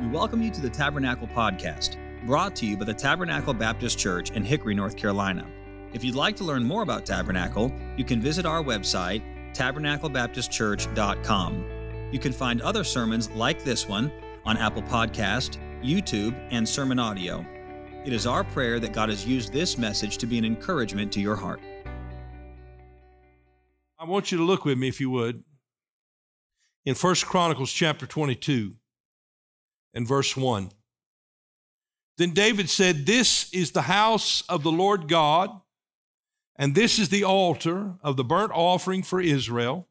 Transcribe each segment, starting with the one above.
We welcome you to the Tabernacle Podcast, brought to you by the Tabernacle Baptist Church in Hickory, North Carolina. If you'd like to learn more about Tabernacle, you can visit our website, tabernaclebaptistchurch.com. You can find other sermons like this one on Apple Podcast, YouTube, and Sermon Audio. It is our prayer that God has used this message to be an encouragement to your heart. I want you to look with me, if you would, in First Chronicles chapter 22 and verse 1. Then David said, This is the house of the Lord God, and this is the altar of the burnt offering for Israel.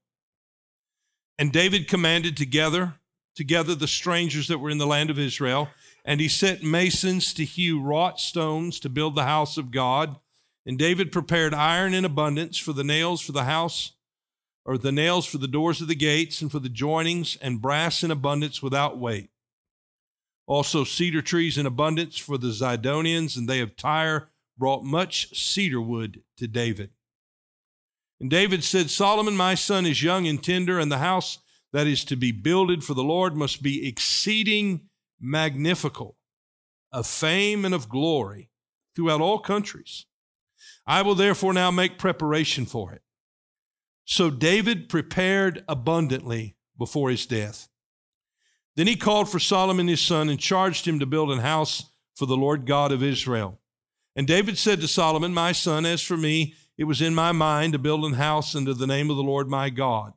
And David commanded together together the strangers that were in the land of Israel, and he set masons to hew wrought stones to build the house of God. And David prepared iron in abundance for the nails for the house, or the nails for the doors of the gates, and for the joinings, and brass in abundance without weight. Also, cedar trees in abundance for the Zidonians, and they of Tyre brought much cedar wood to David. And David said, Solomon, my son, is young and tender, and the house that is to be builded for the Lord must be exceeding magnifical, of fame and of glory throughout all countries. I will therefore now make preparation for it. So David prepared abundantly before his death. Then he called for Solomon his son and charged him to build an house for the Lord God of Israel. And David said to Solomon, My son, as for me, it was in my mind to build an house unto the name of the Lord my God.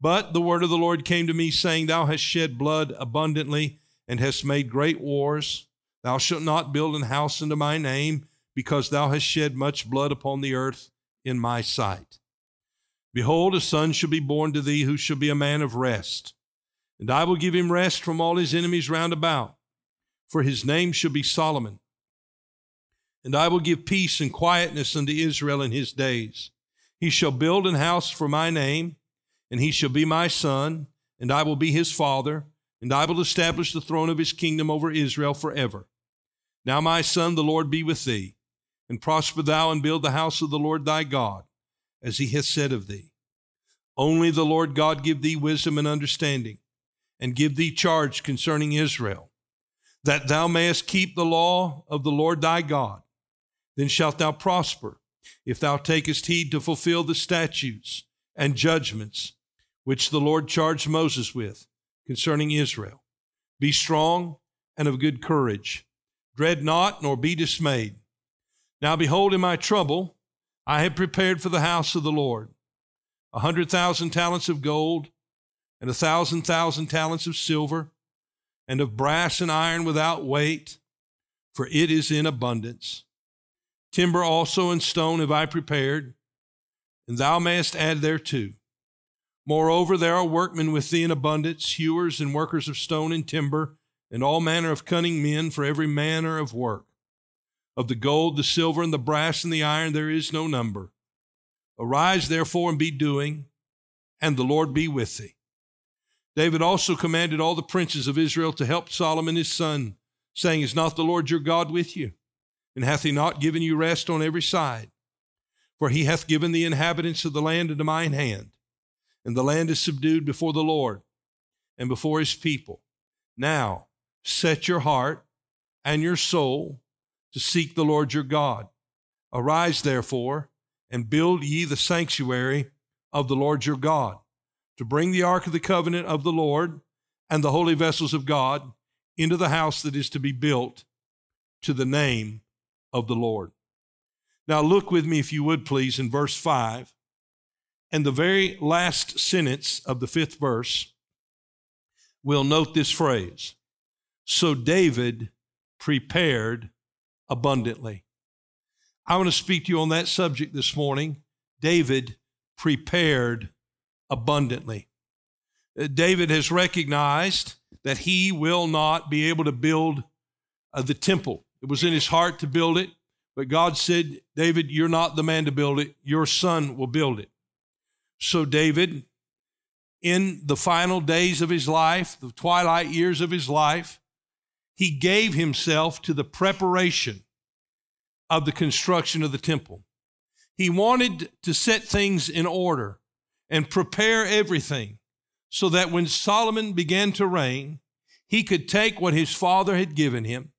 But the word of the Lord came to me, saying, Thou hast shed blood abundantly and hast made great wars. Thou shalt not build an house unto my name, because thou hast shed much blood upon the earth in my sight. Behold, a son shall be born to thee who shall be a man of rest and I will give him rest from all his enemies round about, for his name shall be Solomon. And I will give peace and quietness unto Israel in his days. He shall build an house for my name, and he shall be my son, and I will be his father, and I will establish the throne of his kingdom over Israel forever. Now, my son, the Lord be with thee, and prosper thou and build the house of the Lord thy God, as he hath said of thee. Only the Lord God give thee wisdom and understanding and give thee charge concerning Israel, that thou mayest keep the law of the Lord thy God. Then shalt thou prosper, if thou takest heed to fulfill the statutes and judgments which the Lord charged Moses with concerning Israel. Be strong and of good courage. Dread not, nor be dismayed. Now behold, in my trouble, I have prepared for the house of the Lord a hundred thousand talents of gold and a thousand thousand talents of silver, and of brass and iron without weight, for it is in abundance. Timber also and stone have I prepared, and thou mayest add thereto. Moreover, there are workmen with thee in abundance, hewers and workers of stone and timber, and all manner of cunning men for every manner of work. Of the gold, the silver, and the brass, and the iron there is no number. Arise, therefore, and be doing, and the Lord be with thee. David also commanded all the princes of Israel to help Solomon his son, saying, Is not the Lord your God with you? And hath he not given you rest on every side? For he hath given the inhabitants of the land into mine hand, and the land is subdued before the Lord and before his people. Now set your heart and your soul to seek the Lord your God. Arise, therefore, and build ye the sanctuary of the Lord your God to bring the ark of the covenant of the Lord and the holy vessels of God into the house that is to be built to the name of the Lord. Now, look with me, if you would please, in verse 5 and the very last sentence of the fifth verse. We'll note this phrase So David prepared abundantly. I want to speak to you on that subject this morning. David prepared abundantly. Uh, David has recognized that he will not be able to build uh, the temple. It was in his heart to build it, but God said, David, you're not the man to build it. Your son will build it. So, David, in the final days of his life, the twilight years of his life, he gave himself to the preparation of the construction of the temple. He wanted to set things in order and prepare everything so that when Solomon began to reign, he could take what his father had given him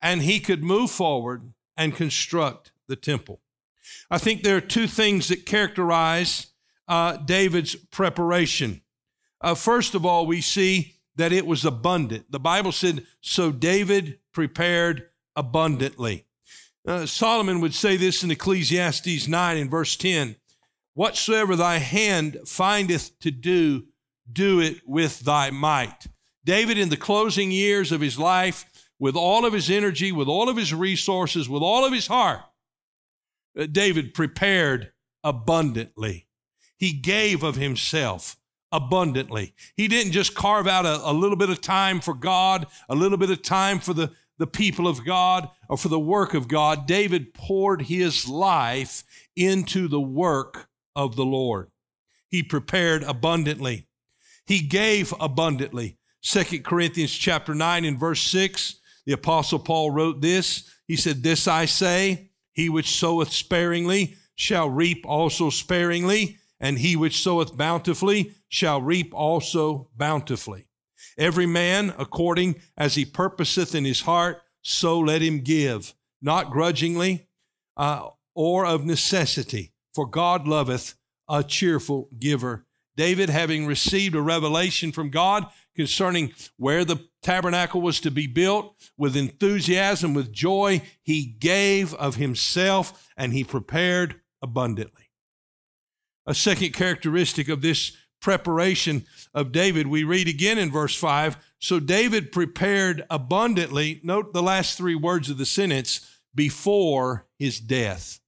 and he could move forward and construct the temple. I think there are two things that characterize uh, David's preparation. Uh, first of all, we see that it was abundant. The Bible said, So David prepared abundantly. Uh, Solomon would say this in Ecclesiastes 9 and verse 10 Whatsoever thy hand findeth to do, do it with thy might. David, in the closing years of his life, with all of his energy, with all of his resources, with all of his heart, uh, David prepared abundantly. He gave of himself abundantly. He didn't just carve out a, a, little bit of time for God, a little bit of time for the, the people of God, or for the work of God. David poured his life into the work of the Lord. He prepared abundantly. He gave abundantly. Second Corinthians chapter 9 and verse 6, the apostle Paul wrote this. He said, This I say, he which soweth sparingly shall reap also sparingly, and he which soweth bountifully shall reap also bountifully. Every man according as he purposeth in his heart, so let him give, not grudgingly uh, or of necessity, for God loveth a cheerful giver. David, having received a revelation from God concerning where the tabernacle was to be built, with enthusiasm, with joy, he gave of himself and he prepared abundantly. A second characteristic of this preparation of David, we read again in verse 5 So David prepared abundantly, note the last three words of the sentence, before his death.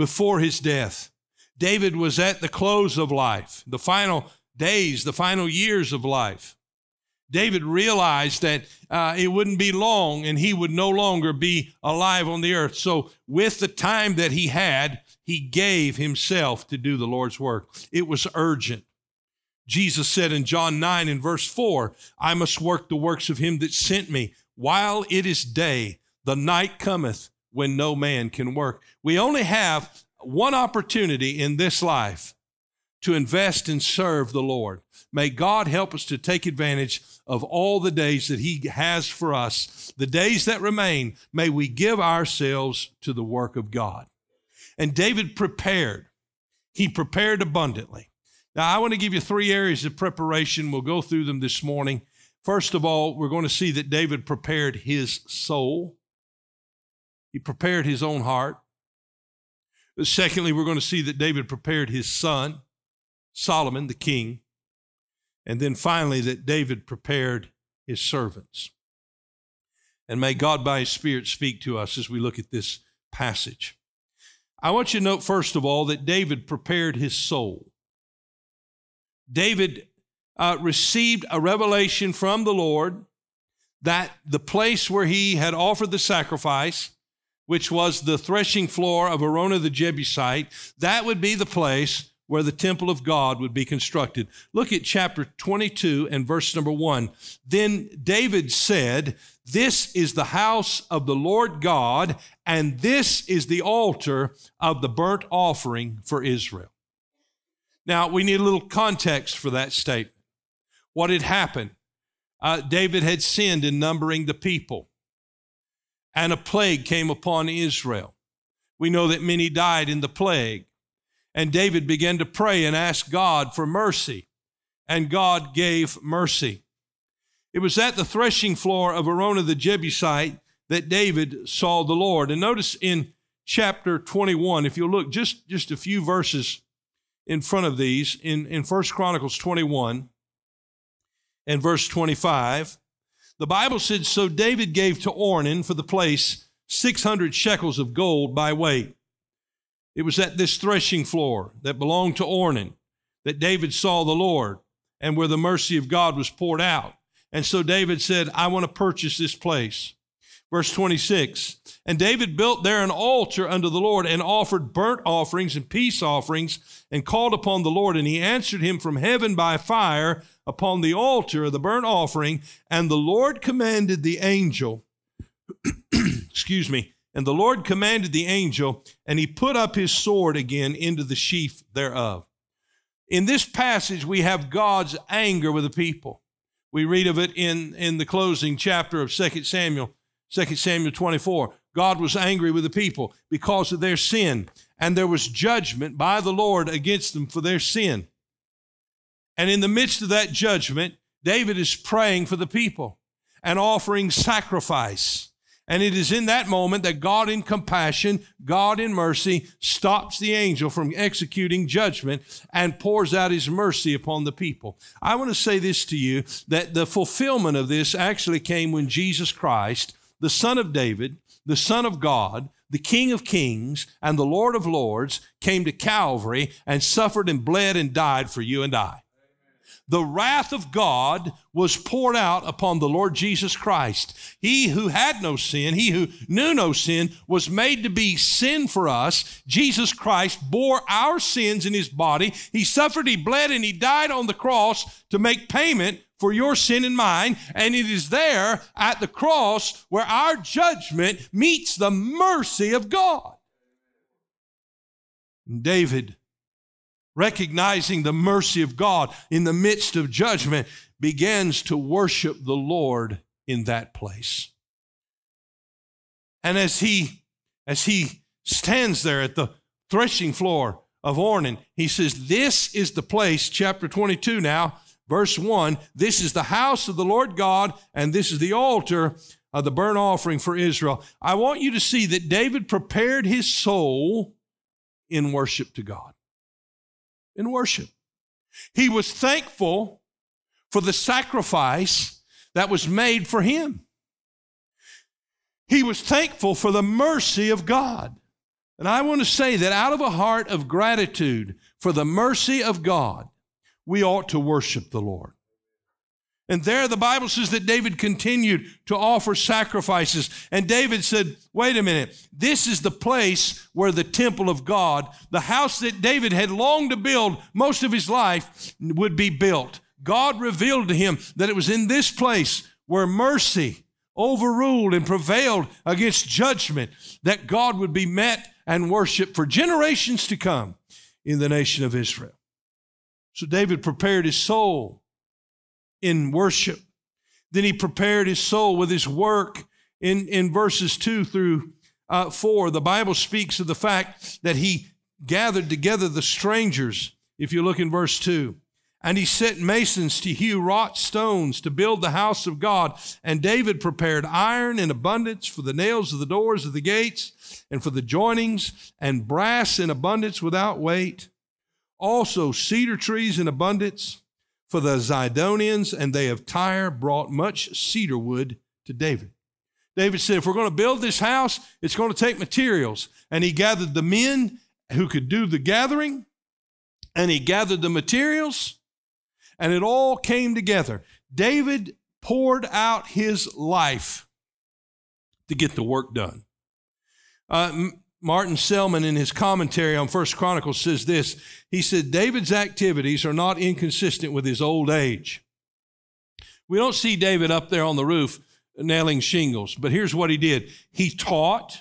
Before his death. David was at the close of life, the final days, the final years of life. David realized that uh, it wouldn't be long and he would no longer be alive on the earth. So, with the time that he had, he gave himself to do the Lord's work. It was urgent. Jesus said in John 9 and verse 4, I must work the works of him that sent me while it is day. The night cometh when no man can work. We only have one opportunity in this life to invest and serve the Lord. May God help us to take advantage of all the days that He has for us. The days that remain, may we give ourselves to the work of God. And David prepared. He prepared abundantly. Now, I want to give you three areas of preparation. We'll go through them this morning. First of all, we're going to see that David prepared his soul, he prepared his own heart. Secondly, we're going to see that David prepared his son, Solomon, the king. And then finally, that David prepared his servants. And may God, by his Spirit, speak to us as we look at this passage. I want you to note, first of all, that David prepared his soul. David uh, received a revelation from the Lord that the place where he had offered the sacrifice, which was the threshing floor of Araunah the Jebusite, that would be the place where the temple of God would be constructed. Look at chapter 22 and verse number 1. Then David said, This is the house of the Lord God, and this is the altar of the burnt offering for Israel. Now, we need a little context for that statement. What had happened? Uh, David had sinned in numbering the people, and a plague came upon Israel. We know that many died in the plague. And David began to pray and ask God for mercy, and God gave mercy. It was at the threshing floor of Araunah the Jebusite that David saw the Lord. And notice in chapter 21, if you'll look just, just a few verses in front of these, in, in 1 Chronicles 21 and verse 25, the Bible said, So David gave to Ornan for the place 600 shekels of gold by weight it was at this threshing floor that belonged to Ornan that David saw the Lord and where the mercy of God was poured out. And so David said, I want to purchase this place. Verse 26 And David built there an altar unto the Lord and offered burnt offerings and peace offerings and called upon the Lord. And he answered him from heaven by fire upon the altar of the burnt offering. And the Lord commanded the angel, excuse me, and the Lord commanded the angel, and he put up his sword again into the sheath thereof. In this passage, we have God's anger with the people. We read of it in, in the closing chapter of 2 Samuel, 2 Samuel 24. God was angry with the people because of their sin, and there was judgment by the Lord against them for their sin. And in the midst of that judgment, David is praying for the people and offering sacrifice. And it is in that moment that God, in compassion, God in mercy, stops the angel from executing judgment and pours out his mercy upon the people. I want to say this to you that the fulfillment of this actually came when Jesus Christ, the Son of David, the Son of God, the King of Kings, and the Lord of Lords, came to Calvary and suffered and bled and died for you and I the wrath of God was poured out upon the Lord Jesus Christ. He who had no sin, he who knew no sin, was made to be sin for us. Jesus Christ bore our sins in his body. He suffered, he bled, and he died on the cross to make payment for your sin and mine. And it is there at the cross where our judgment meets the mercy of God. David recognizing the mercy of God in the midst of judgment, begins to worship the Lord in that place. And as he as he stands there at the threshing floor of Ornan, he says, This is the place, chapter 22 now, verse 1. This is the house of the Lord God, and this is the altar of the burnt offering for Israel. I want you to see that David prepared his soul in worship to God in worship. He was thankful for the sacrifice that was made for him. He was thankful for the mercy of God. And I want to say that out of a heart of gratitude for the mercy of God, we ought to worship the Lord. And there the Bible says that David continued to offer sacrifices. And David said, wait a minute, this is the place where the temple of God, the house that David had longed to build most of his life, would be built. God revealed to him that it was in this place where mercy overruled and prevailed against judgment, that God would be met and worshiped for generations to come in the nation of Israel. So David prepared his soul in worship. Then he prepared his soul with his work. In, in verses 2 through uh, 4, the Bible speaks of the fact that he gathered together the strangers. If you look in verse 2, and he set masons to hew wrought stones to build the house of God. And David prepared iron in abundance for the nails of the doors of the gates and for the joinings, and brass in abundance without weight. Also, cedar trees in abundance for the Zidonians and they of Tyre brought much cedar wood to David. David said, If we're going to build this house, it's going to take materials. And he gathered the men who could do the gathering, and he gathered the materials, and it all came together. David poured out his life to get the work done. Uh, Martin Selman, in his commentary on First Chronicles, says this. He said, David's activities are not inconsistent with his old age. We don't see David up there on the roof nailing shingles, but here's what he did he taught.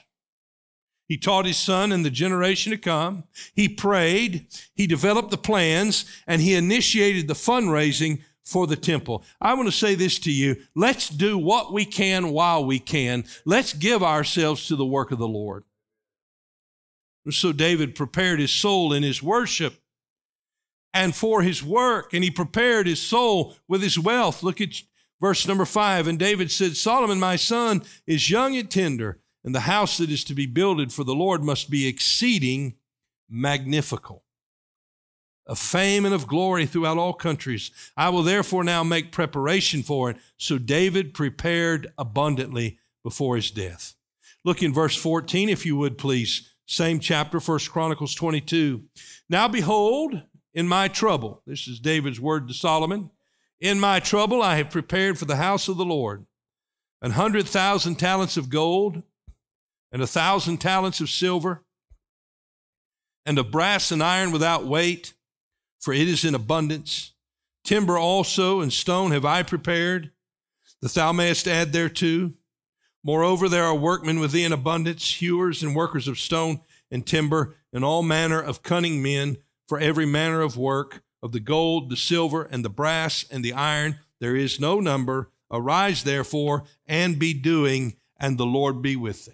He taught his son and the generation to come. He prayed. He developed the plans and he initiated the fundraising for the temple. I want to say this to you. Let's do what we can while we can. Let's give ourselves to the work of the Lord. So David prepared his soul in his worship and for his work, and he prepared his soul with his wealth. Look at verse number five. And David said, Solomon, my son, is young and tender, and the house that is to be builded for the Lord must be exceeding magnifical, of fame and of glory throughout all countries. I will therefore now make preparation for it. So David prepared abundantly before his death. Look in verse 14, if you would please. Same chapter, First Chronicles 22. Now behold, in my trouble, this is David's word to Solomon, in my trouble I have prepared for the house of the Lord an hundred thousand talents of gold and a thousand talents of silver and of brass and iron without weight, for it is in abundance. Timber also and stone have I prepared, that thou mayest add thereto. Moreover, there are workmen within abundance, hewers and workers of stone and timber, and all manner of cunning men for every manner of work, of the gold, the silver, and the brass, and the iron, there is no number. Arise, therefore, and be doing, and the Lord be with thee.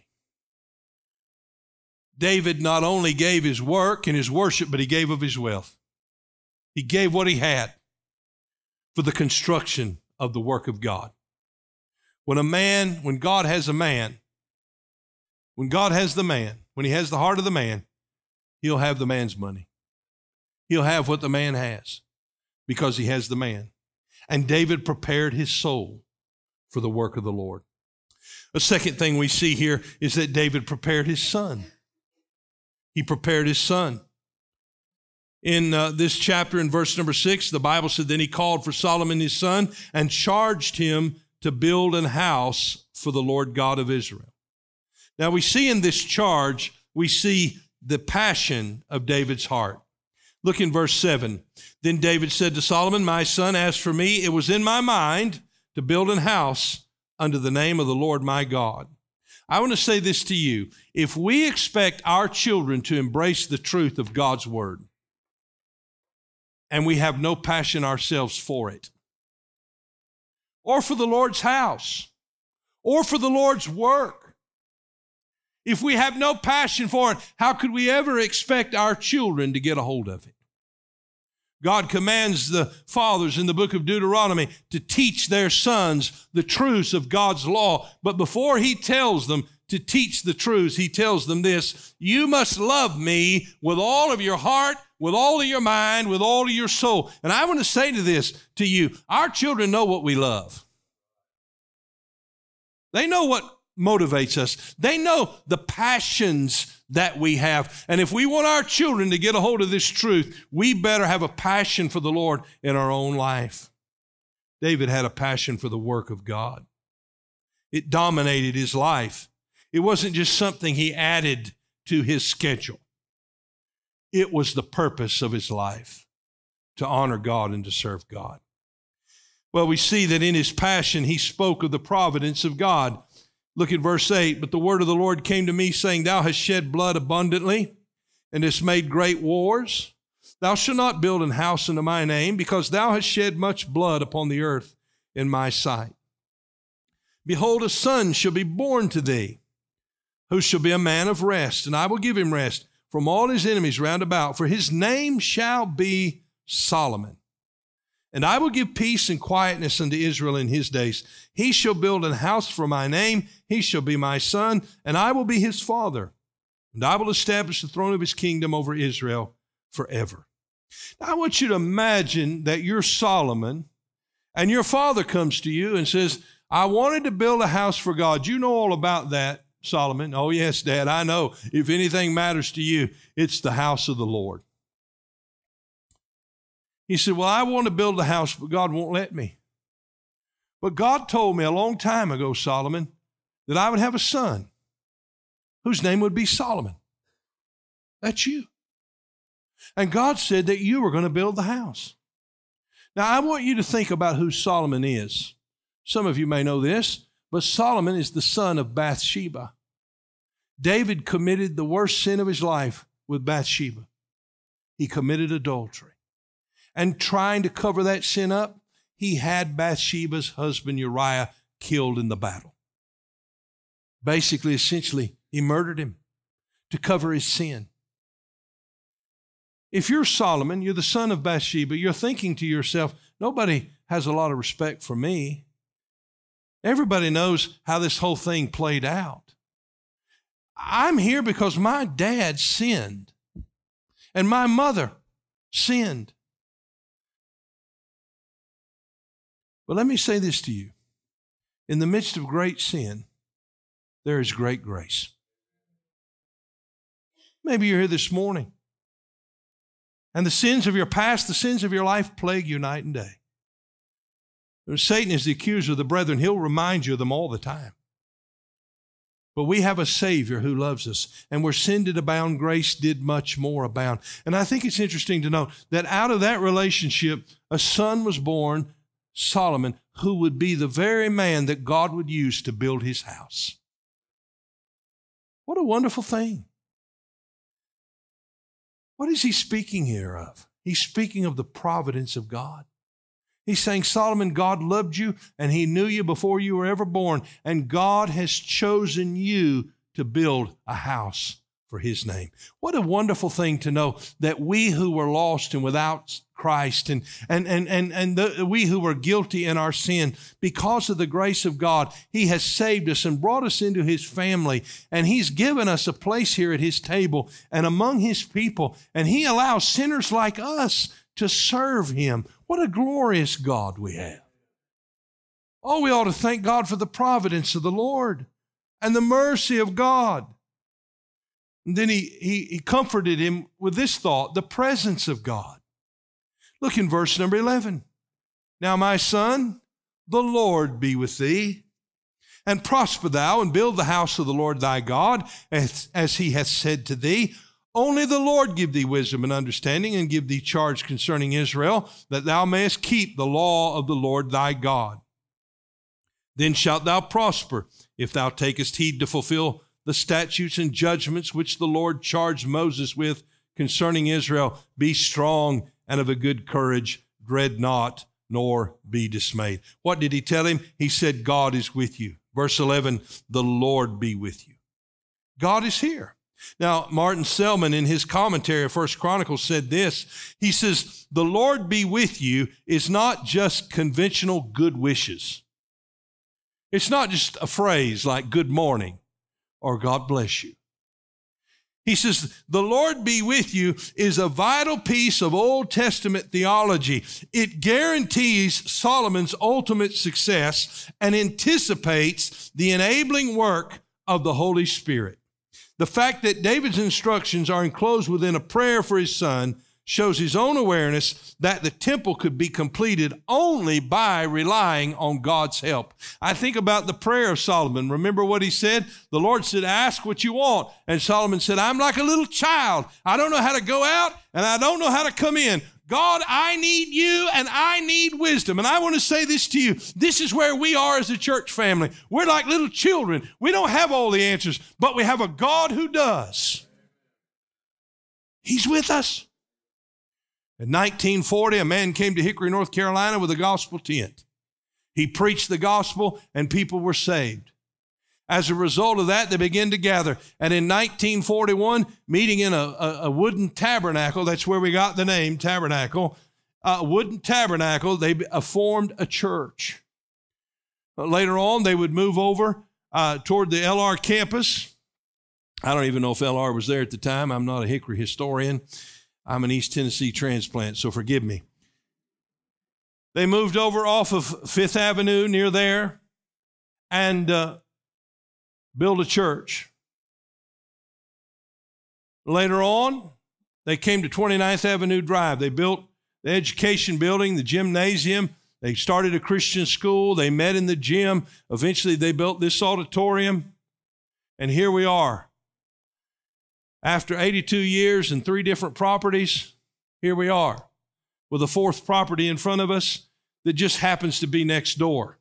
David not only gave his work and his worship, but he gave of his wealth. He gave what he had for the construction of the work of God. When a man, when God has a man, when God has the man, when he has the heart of the man, he'll have the man's money. He'll have what the man has because he has the man. And David prepared his soul for the work of the Lord. A second thing we see here is that David prepared his son. He prepared his son. In uh, this chapter, in verse number six, the Bible said, Then he called for Solomon his son and charged him to build an house for the Lord God of Israel. Now we see in this charge, we see the passion of David's heart. Look in verse 7. Then David said to Solomon, My son, as for me, it was in my mind to build an house under the name of the Lord my God. I want to say this to you. If we expect our children to embrace the truth of God's word, and we have no passion ourselves for it, or for the Lord's house, or for the Lord's work, if we have no passion for it, how could we ever expect our children to get a hold of it? God commands the fathers in the book of Deuteronomy to teach their sons the truths of God's law. But before He tells them to teach the truths, He tells them this You must love me with all of your heart, with all of your mind, with all of your soul. And I want to say to this to you our children know what we love. They know what motivates us. They know the passions that we have. And if we want our children to get a hold of this truth, we better have a passion for the Lord in our own life. David had a passion for the work of God, it dominated his life. It wasn't just something he added to his schedule, it was the purpose of his life to honor God and to serve God. Well, we see that in his passion, he spoke of the providence of God. Look at verse 8. But the word of the Lord came to me, saying, Thou hast shed blood abundantly, and hast made great wars. Thou shalt not build an house unto my name, because thou hast shed much blood upon the earth in my sight. Behold, a son shall be born to thee, who shall be a man of rest, and I will give him rest from all his enemies round about, for his name shall be Solomon. And I will give peace and quietness unto Israel in his days. He shall build an house for my name. He shall be my son, and I will be his father. And I will establish the throne of his kingdom over Israel forever. Now, I want you to imagine that you're Solomon, and your father comes to you and says, I wanted to build a house for God. You know all about that, Solomon. Oh, yes, Dad, I know. If anything matters to you, it's the house of the Lord. He said, Well, I want to build a house, but God won't let me. But God told me a long time ago, Solomon, that I would have a son whose name would be Solomon. That's you. And God said that you were going to build the house. Now, I want you to think about who Solomon is. Some of you may know this, but Solomon is the son of Bathsheba. David committed the worst sin of his life with Bathsheba. He committed adultery and trying to cover that sin up, he had Bathsheba's husband Uriah killed in the battle. Basically, essentially, he murdered him to cover his sin. If you're Solomon, you're the son of Bathsheba, you're thinking to yourself, nobody has a lot of respect for me. Everybody knows how this whole thing played out. I'm here because my dad sinned and my mother sinned. But let me say this to you in the midst of great sin, there is great grace. Maybe you're here this morning, and the sins of your past, the sins of your life plague you night and day. Satan is the accuser of the brethren. He'll remind you of them all the time. But we have a Savior who loves us, and where sin did abound, grace did much more abound. And I think it's interesting to note that out of that relationship, a son was born Solomon, who would be the very man that God would use to build his house. What a wonderful thing. What is he speaking here of? He's speaking of the providence of God. He's saying, Solomon, God loved you and he knew you before you were ever born, and God has chosen you to build a house for his name. What a wonderful thing to know that we who were lost and without Christ and, and, and, and, and the, we who were guilty in our sin, because of the grace of God, he has saved us and brought us into his family. And he's given us a place here at his table and among his people. And he allows sinners like us to serve him. What a glorious God we have. Oh, we ought to thank God for the providence of the Lord and the mercy of God. And then he, he, he comforted him with this thought the presence of God. Look in verse number 11. Now, my son, the Lord be with thee, and prosper thou, and build the house of the Lord thy God, as, as he hath said to thee. Only the Lord give thee wisdom and understanding, and give thee charge concerning Israel, that thou mayest keep the law of the Lord thy God. Then shalt thou prosper, if thou takest heed to fulfill the statutes and judgments which the Lord charged Moses with concerning Israel. Be strong and of a good courage, dread not, nor be dismayed. What did he tell him? He said, God is with you. Verse 11, the Lord be with you. God is here. Now, Martin Selman in his commentary of First Chronicles said this. He says, the Lord be with you is not just conventional good wishes. It's not just a phrase like good morning or God bless you. He says, The Lord be with you is a vital piece of Old Testament theology. It guarantees Solomon's ultimate success and anticipates the enabling work of the Holy Spirit. The fact that David's instructions are enclosed within a prayer for his son shows his own awareness that the temple could be completed only by relying on God's help. I think about the prayer of Solomon. Remember what he said? The Lord said, Ask what you want. And Solomon said, I'm like a little child. I don't know how to go out and I don't know how to come in. God, I need you and I need wisdom. And I want to say this to you. This is where we are as a church family. We're like little children. We don't have all the answers, but we have a God who does. He's with us. In 1940, a man came to Hickory, North Carolina with a gospel tent. He preached the gospel and people were saved. As a result of that, they began to gather. And in 1941, meeting in a, a, a wooden tabernacle, that's where we got the name tabernacle, a wooden tabernacle, they formed a church. Later on, they would move over uh, toward the LR campus. I don't even know if LR was there at the time. I'm not a Hickory historian. I'm an East Tennessee transplant, so forgive me. They moved over off of Fifth Avenue near there and uh, built a church. Later on, they came to 29th Avenue Drive. They built the education building, the gymnasium. They started a Christian school. They met in the gym. Eventually, they built this auditorium. And here we are after 82 years and three different properties, here we are with a fourth property in front of us that just happens to be next door.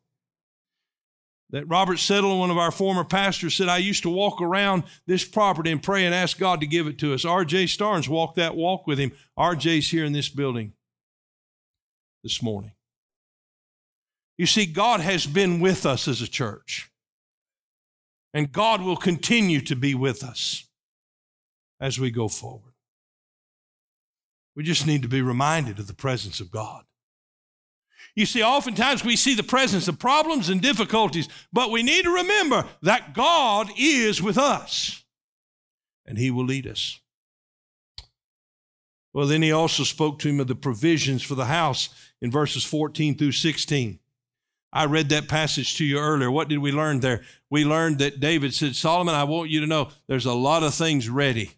That Robert Settle, one of our former pastors, said, I used to walk around this property and pray and ask God to give it to us. R.J. Starnes walked that walk with him. R.J.'s here in this building this morning. You see, God has been with us as a church, and God will continue to be with us as we go forward. We just need to be reminded of the presence of God. You see, oftentimes we see the presence of problems and difficulties, but we need to remember that God is with us and He will lead us. Well, then He also spoke to him of the provisions for the house in verses 14 through 16. I read that passage to you earlier. What did we learn there? We learned that David said, Solomon, I want you to know there's a lot of things ready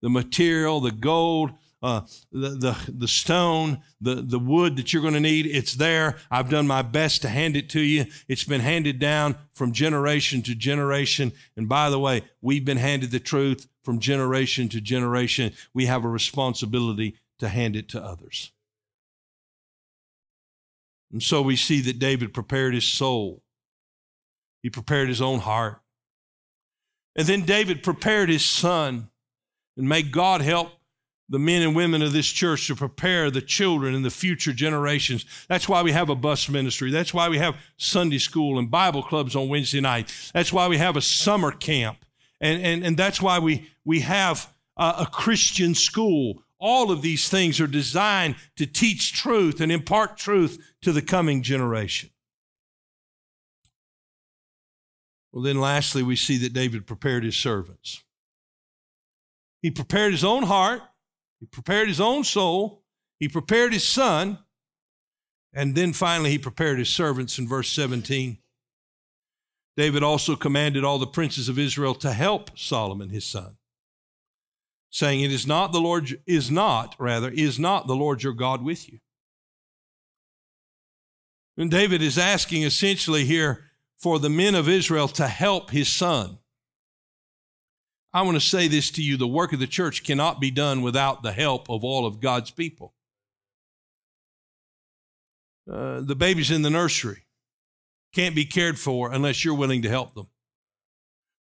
the material, the gold, uh, the, the, the stone, the, the wood that you're going to need, it's there. I've done my best to hand it to you. It's been handed down from generation to generation. And by the way, we've been handed the truth from generation to generation. We have a responsibility to hand it to others. And so we see that David prepared his soul, he prepared his own heart. And then David prepared his son and may God help the men and women of this church to prepare the children and the future generations. That's why we have a bus ministry. That's why we have Sunday school and Bible clubs on Wednesday night. That's why we have a summer camp. And, and, and that's why we, we have a, a Christian school. All of these things are designed to teach truth and impart truth to the coming generation. Well, then lastly, we see that David prepared his servants. He prepared his own heart he prepared his own soul, he prepared his son, and then finally he prepared his servants in verse 17. David also commanded all the princes of Israel to help Solomon his son, saying, It is not the Lord, is not, rather, is not the Lord your God with you. And David is asking essentially here for the men of Israel to help his son. I want to say this to you the work of the church cannot be done without the help of all of God's people. Uh, the babies in the nursery can't be cared for unless you're willing to help them.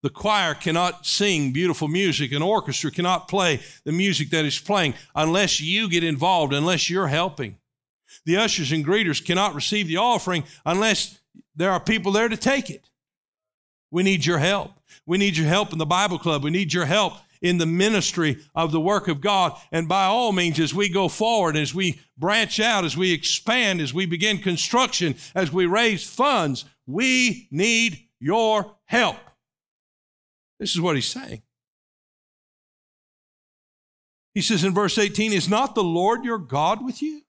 The choir cannot sing beautiful music. An orchestra cannot play the music that is playing unless you get involved, unless you're helping. The ushers and greeters cannot receive the offering unless there are people there to take it. We need your help. We need your help in the Bible club. We need your help in the ministry of the work of God. And by all means, as we go forward, as we branch out, as we expand, as we begin construction, as we raise funds, we need your help. This is what he's saying. He says in verse 18, Is not the Lord your God with you?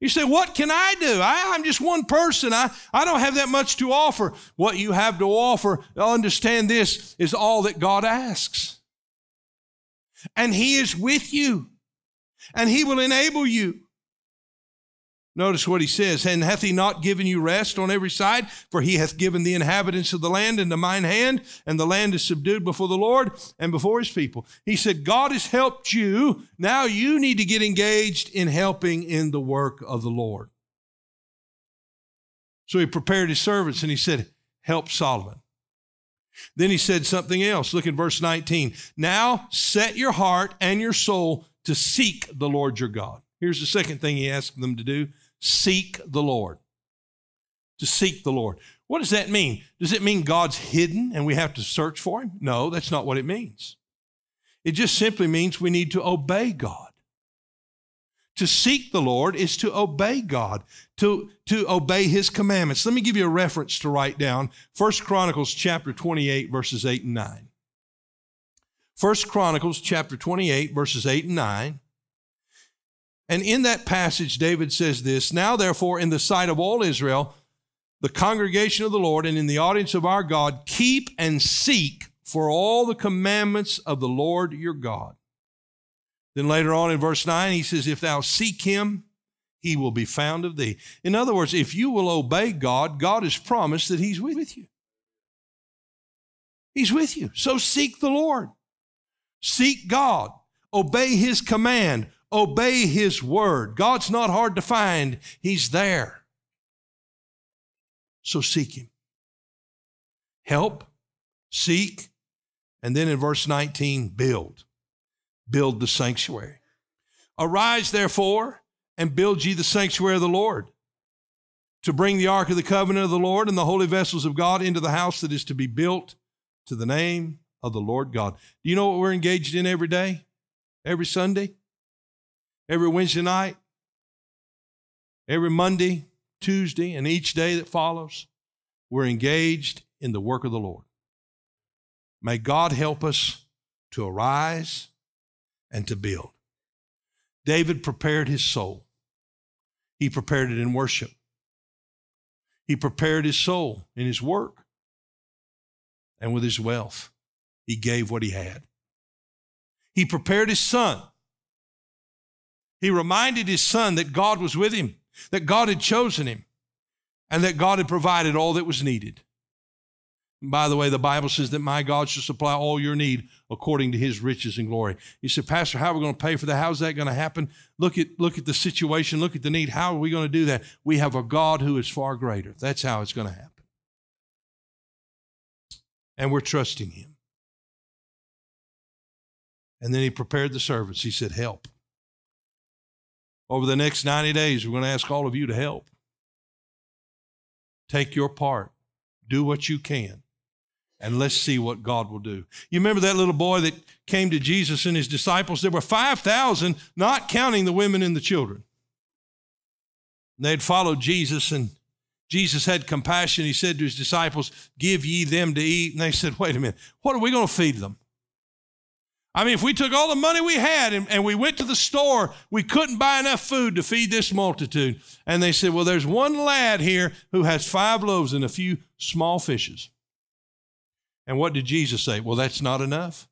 You say, What can I do? I, am just one person. I, I don't have that much to offer. What you have to offer, understand this, is all that God asks. And He is with you, and He will enable you. Notice what he says, and hath he not given you rest on every side? For he hath given the inhabitants of the land into mine hand, and the land is subdued before the Lord and before his people. He said, God has helped you. Now you need to get engaged in helping in the work of the Lord. So he prepared his servants and he said, Help Solomon. Then he said something else. Look at verse 19. Now set your heart and your soul to seek the Lord your God. Here's the second thing he asked them to do seek the Lord. To seek the Lord. What does that mean? Does it mean God's hidden and we have to search for him? No, that's not what it means. It just simply means we need to obey God. To seek the Lord is to obey God, to, to obey his commandments. Let me give you a reference to write down. First Chronicles chapter 28, verses 8 and 9. First Chronicles chapter 28, verses 8 and 9. And in that passage, David says this Now, therefore, in the sight of all Israel, the congregation of the Lord, and in the audience of our God, keep and seek for all the commandments of the Lord your God. Then later on in verse 9, he says, If thou seek him, he will be found of thee. In other words, if you will obey God, God has promised that he's with you. He's with you. So seek the Lord. Seek God. Obey his command. Obey His word. God's not hard to find, He's there. So seek Him. Help, seek, and then in verse 19, build. Build the sanctuary. Arise, therefore, and build ye the sanctuary of the Lord, to bring the ark of the covenant of the Lord and the holy vessels of God into the house that is to be built to the name of the Lord God. Do you know what we're engaged in every day? Every Sunday? Every Wednesday night, every Monday, Tuesday, and each day that follows, we're engaged in the work of the Lord. May God help us to arise and to build. David prepared his soul. He prepared it in worship. He prepared his soul in his work. And with his wealth, he gave what he had. He prepared his son he reminded his son that God was with him, that God had chosen him, and that God had provided all that was needed. And by the way, the Bible says that my God shall supply all your need according to his riches and glory. You said, Pastor, how are we going to pay for that? How's that going to happen? Look at, look at the situation, look at the need. How are we going to do that? We have a God who is far greater. That's how it's going to happen. And we're trusting him. And then he prepared the servants. He said, Help. Over the next 90 days, we're going to ask all of you to help. Take your part, do what you can, and let's see what God will do. You remember that little boy that came to Jesus and his disciples? There were 5,000, not counting the women and the children. They had followed Jesus, and Jesus had compassion. He said to his disciples, Give ye them to eat. And they said, Wait a minute, what are we going to feed them? I mean, if we took all the money we had and, and, we went to the store, we couldn't buy enough food to feed this multitude. And they said, Well, there's one lad here who has five loaves and a few small fishes. And what did Jesus say? Well, that's not enough.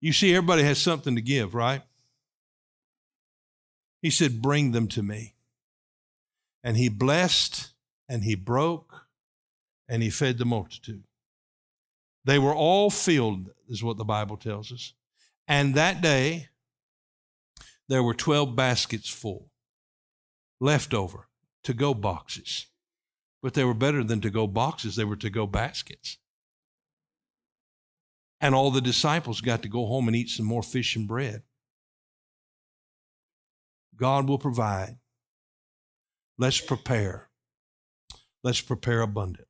You see, everybody has something to give, right? He said, Bring them to me. And he blessed and he broke and he fed the multitude. They were all filled, is what the Bible tells us. And that day, there were 12 baskets full, leftover, to go boxes. But they were better than to go boxes, they were to go baskets. And all the disciples got to go home and eat some more fish and bread. God will provide. Let's prepare. Let's prepare abundantly.